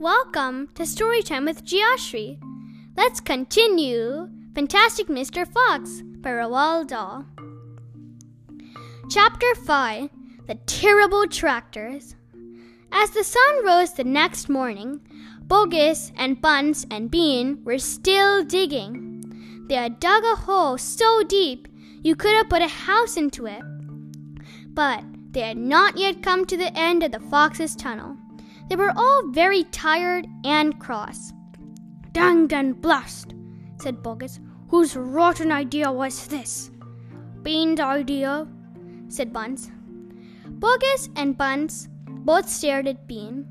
Welcome to Storytime with Geoshri. Let's continue Fantastic Mr. Fox by Roald Dahl. Chapter 5 The Terrible Tractors. As the sun rose the next morning, Bogus and Bunce and Bean were still digging. They had dug a hole so deep you could have put a house into it. But they had not yet come to the end of the fox's tunnel. They were all very tired and cross. Dang and blast, said Bogus. Whose rotten idea was this? Bean's idea, said Bunce. Bogus and Bunce both stared at Bean.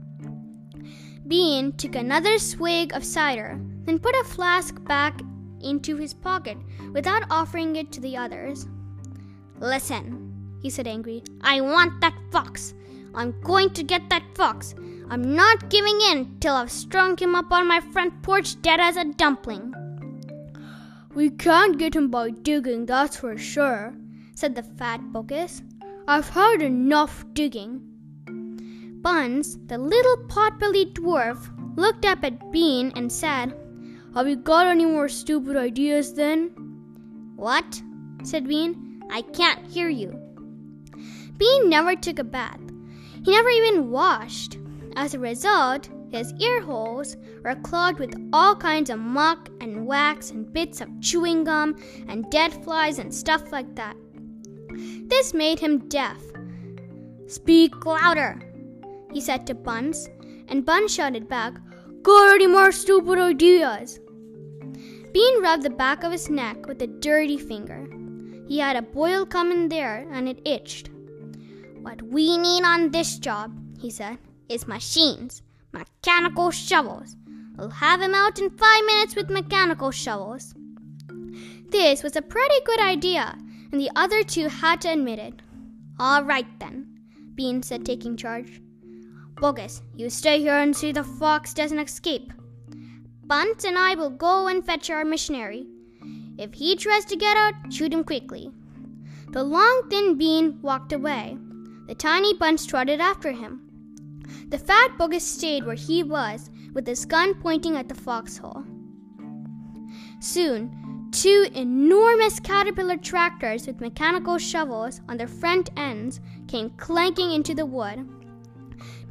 Bean took another swig of cider, then put a flask back into his pocket without offering it to the others. Listen, he said angrily. I want that fox. I'm going to get that fox. I'm not giving in till I've strung him up on my front porch dead as a dumpling. We can't get him by digging, that's for sure, said the fat Bogus. I've had enough digging. Bunce, the little pot-bellied dwarf, looked up at Bean and said, Have you got any more stupid ideas then? What? said Bean. I can't hear you. Bean never took a bath. He never even washed. As a result, his ear holes were clogged with all kinds of muck and wax and bits of chewing gum and dead flies and stuff like that. This made him deaf. Speak louder, he said to Bunce, and Bunce shouted back, Got any more stupid ideas? Bean rubbed the back of his neck with a dirty finger. He had a boil coming there and it itched. What we need on this job, he said, is machines, mechanical shovels. We'll have him out in five minutes with mechanical shovels. This was a pretty good idea, and the other two had to admit it. All right then, Bean said, taking charge. Bogus, you stay here and see the fox doesn't escape. Bunce and I will go and fetch our missionary. If he tries to get out, shoot him quickly. The long, thin Bean walked away. The tiny Bunce trotted after him. The fat Bogus stayed where he was, with his gun pointing at the foxhole. Soon, two enormous caterpillar tractors with mechanical shovels on their front ends came clanking into the wood.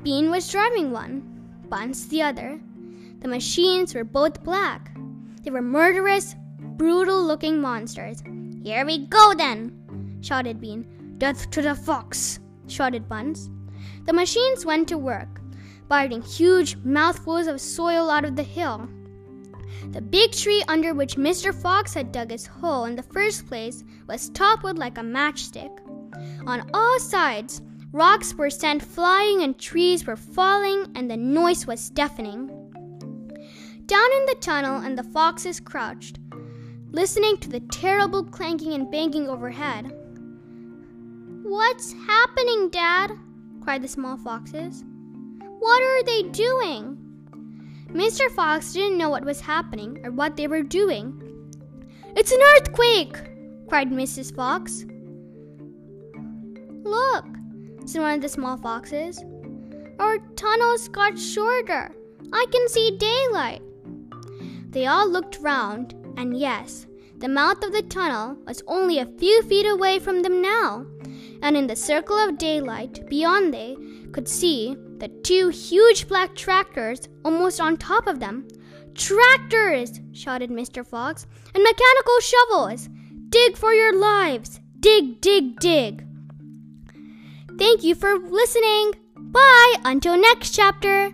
Bean was driving one, Bunce the other. The machines were both black. They were murderous, brutal looking monsters. Here we go then, shouted Bean. Death to the fox, shouted Bunce. The machines went to work, biting huge mouthfuls of soil out of the hill. The big tree under which Mr. Fox had dug his hole in the first place was toppled like a matchstick. On all sides, rocks were sent flying and trees were falling, and the noise was deafening. Down in the tunnel, and the foxes crouched, listening to the terrible clanking and banging overhead. What's happening, Dad? cried the small foxes. What are they doing? Mr. Fox didn't know what was happening or what they were doing. It's an earthquake! cried Mrs. Fox. Look, said one of the small foxes. Our tunnels got shorter. I can see daylight. They all looked round, and yes, the mouth of the tunnel was only a few feet away from them now and in the circle of daylight beyond they could see the two huge black tractors almost on top of them. Tractors! shouted Mr. Fox, and mechanical shovels! Dig for your lives! Dig, dig, dig! Thank you for listening! Bye! Until next chapter!